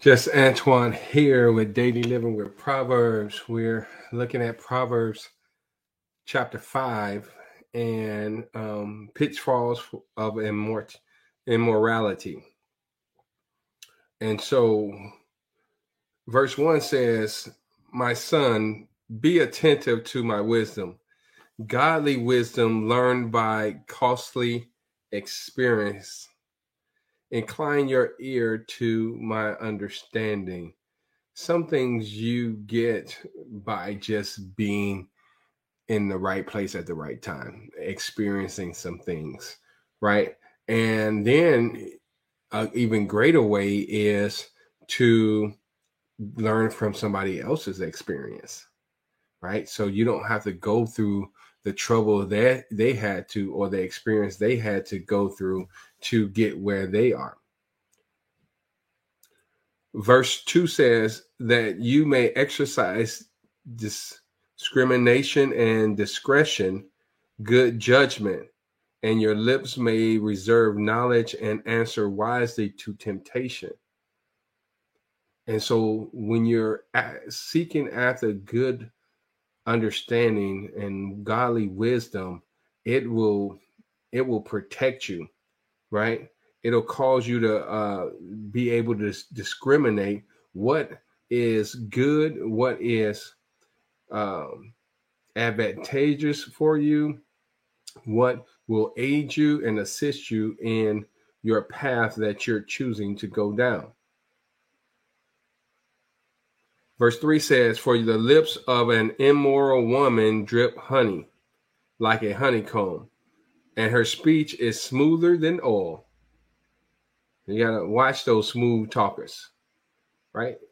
Just Antoine here with Daily Living with Proverbs. We're looking at Proverbs chapter 5 and um, pitfalls of immort- immorality. And so, verse 1 says, My son, be attentive to my wisdom, godly wisdom learned by costly experience incline your ear to my understanding. Some things you get by just being in the right place at the right time, experiencing some things, right? And then an even greater way is to learn from somebody else's experience, right? So you don't have to go through the trouble that they had to or the experience they had to go through to get where they are. Verse 2 says that you may exercise discrimination and discretion, good judgment, and your lips may reserve knowledge and answer wisely to temptation. And so when you're seeking after good understanding and godly wisdom, it will it will protect you right? It'll cause you to uh, be able to discriminate what is good, what is um, advantageous for you, what will aid you and assist you in your path that you're choosing to go down. Verse 3 says, For the lips of an immoral woman drip honey like a honeycomb, and her speech is smoother than oil. You gotta watch those smooth talkers, right?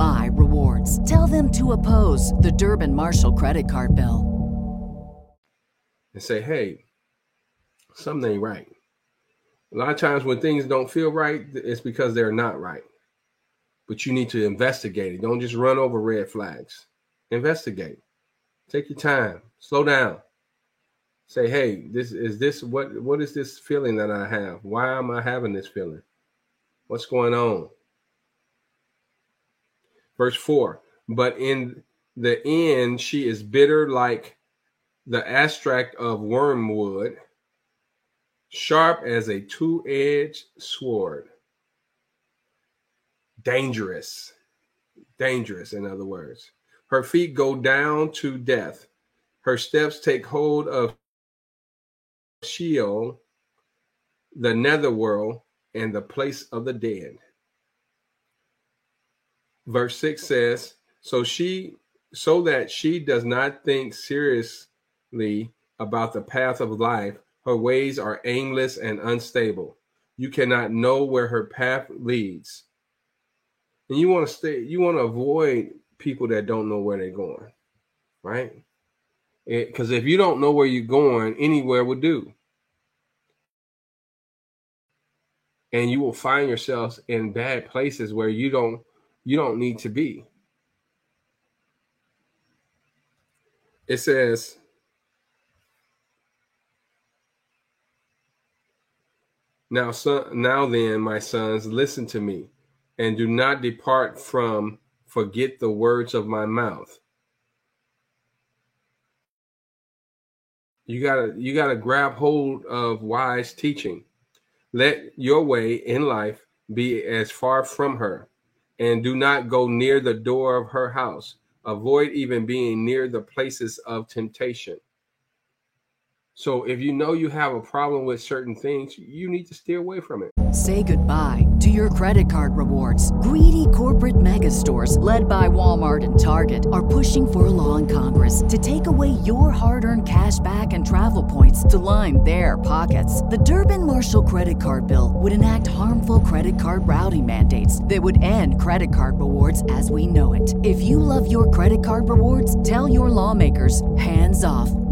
my rewards. Tell them to oppose the Durbin Marshall credit card bill. And say, hey, something ain't right. A lot of times when things don't feel right, it's because they're not right. But you need to investigate it. Don't just run over red flags. Investigate. Take your time. Slow down. Say, hey, this is this what what is this feeling that I have? Why am I having this feeling? What's going on? Verse 4 But in the end, she is bitter like the abstract of wormwood, sharp as a two edged sword. Dangerous. Dangerous, in other words. Her feet go down to death. Her steps take hold of Sheol, the netherworld, and the place of the dead verse 6 says so she so that she does not think seriously about the path of life her ways are aimless and unstable. You cannot know where her path leads. And you want to stay you want to avoid people that don't know where they're going right? Because if you don't know where you're going anywhere will do. And you will find yourselves in bad places where you don't you don't need to be. It says, Now, son, now then, my sons, listen to me, and do not depart from, forget the words of my mouth. You gotta, you gotta grab hold of wise teaching. Let your way in life be as far from her and do not go near the door of her house. Avoid even being near the places of temptation. So if you know you have a problem with certain things, you need to steer away from it. Say goodbye to your credit card rewards. Greedy corporate mega stores, led by Walmart and Target, are pushing for a law in Congress to take away your hard earned cash back and travel points to line their pockets. The Durbin Marshall credit card bill would enact harmful credit card routing mandates that would end credit card rewards as we know it. If you love your credit card rewards, tell your lawmakers hands off